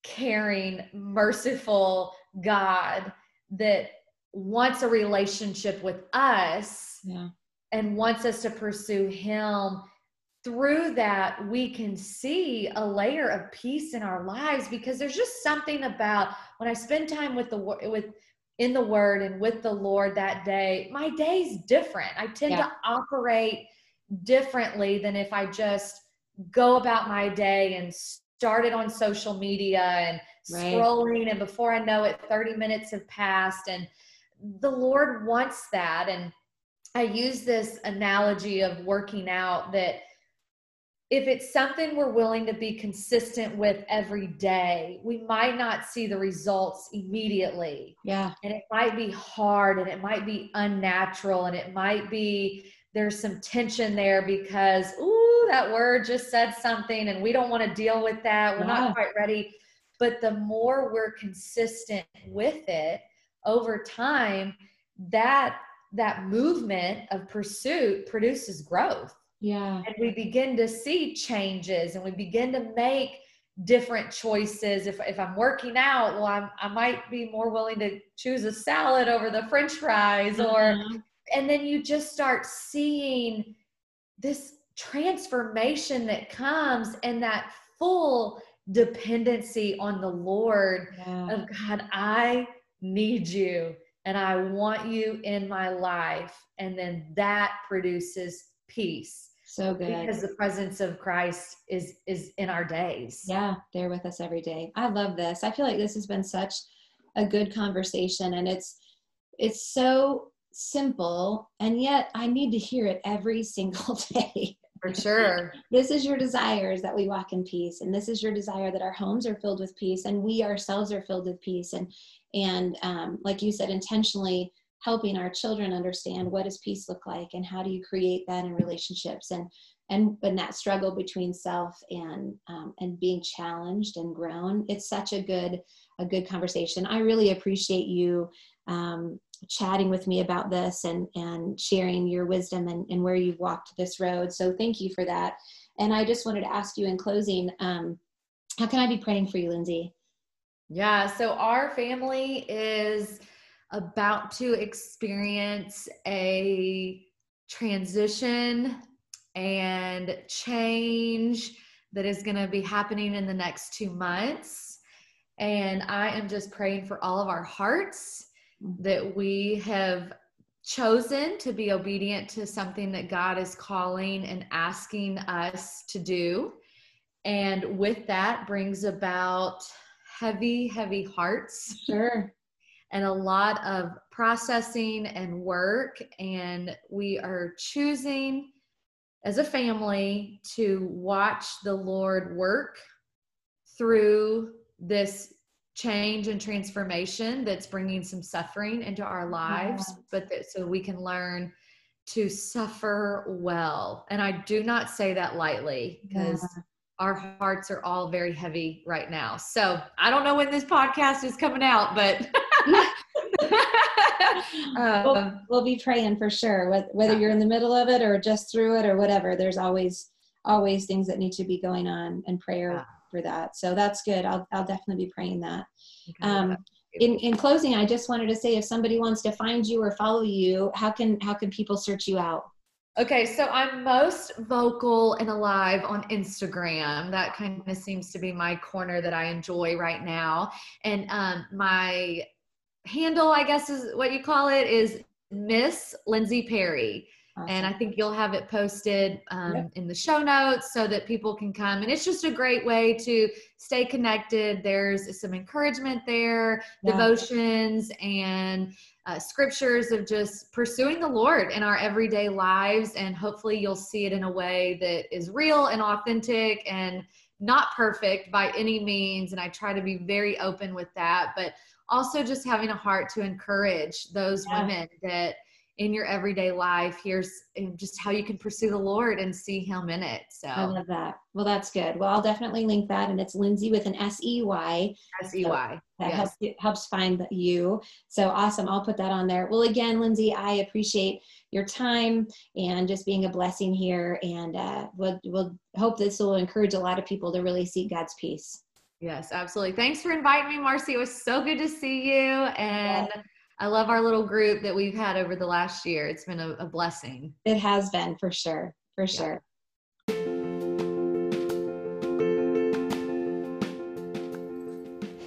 caring, merciful God that wants a relationship with us. Yeah and wants us to pursue him through that we can see a layer of peace in our lives because there's just something about when i spend time with the with in the word and with the lord that day my day's different i tend yeah. to operate differently than if i just go about my day and started on social media and right. scrolling and before i know it 30 minutes have passed and the lord wants that and I use this analogy of working out that if it's something we're willing to be consistent with every day, we might not see the results immediately. Yeah. And it might be hard and it might be unnatural and it might be there's some tension there because, ooh, that word just said something and we don't want to deal with that. We're yeah. not quite ready. But the more we're consistent with it over time, that that movement of pursuit produces growth. Yeah. And we begin to see changes and we begin to make different choices. If, if I'm working out, well, I'm, I might be more willing to choose a salad over the french fries or, mm-hmm. And then you just start seeing this transformation that comes and that full dependency on the Lord yeah. of God, I need you and I want you in my life. And then that produces peace. So good. Because the presence of Christ is is in our days. Yeah, they're with us every day. I love this. I feel like this has been such a good conversation and it's it's so simple and yet I need to hear it every single day. For sure. this is your desire is that we walk in peace and this is your desire that our homes are filled with peace and we ourselves are filled with peace and and um, like you said intentionally helping our children understand what does peace look like and how do you create that in relationships and and when that struggle between self and um, and being challenged and grown it's such a good a good conversation i really appreciate you um, chatting with me about this and and sharing your wisdom and, and where you've walked this road so thank you for that and i just wanted to ask you in closing um, how can i be praying for you lindsay yeah, so our family is about to experience a transition and change that is going to be happening in the next two months. And I am just praying for all of our hearts. That we have chosen to be obedient to something that God is calling and asking us to do. And with that brings about heavy, heavy hearts. Sure. And a lot of processing and work. And we are choosing as a family to watch the Lord work through this change and transformation that's bringing some suffering into our lives, yeah. but that so we can learn to suffer well. And I do not say that lightly because yeah. our hearts are all very heavy right now. So I don't know when this podcast is coming out, but um, we'll, we'll, be praying for sure. Whether you're in the middle of it or just through it or whatever, there's always always things that need to be going on and prayer yeah. For that. So that's good. I'll I'll definitely be praying that. Um, in, in closing, I just wanted to say if somebody wants to find you or follow you, how can how can people search you out? Okay, so I'm most vocal and alive on Instagram. That kind of seems to be my corner that I enjoy right now. And um, my handle, I guess is what you call it, is Miss Lindsay Perry. Awesome. And I think you'll have it posted um, yep. in the show notes so that people can come. And it's just a great way to stay connected. There's some encouragement there, yeah. devotions, and uh, scriptures of just pursuing the Lord in our everyday lives. And hopefully, you'll see it in a way that is real and authentic and not perfect by any means. And I try to be very open with that. But also just having a heart to encourage those yeah. women that in your everyday life here's just how you can pursue the lord and see him in it so i love that well that's good well i'll definitely link that and it's lindsay with an s-e-y s-e-y that yes. helps helps find you so awesome i'll put that on there well again lindsay i appreciate your time and just being a blessing here and uh, we'll, we'll hope this will encourage a lot of people to really seek god's peace Yes, absolutely. Thanks for inviting me, Marcy. It was so good to see you. And yeah. I love our little group that we've had over the last year. It's been a, a blessing. It has been for sure. For sure.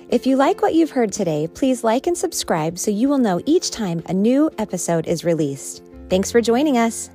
If you like what you've heard today, please like and subscribe so you will know each time a new episode is released. Thanks for joining us.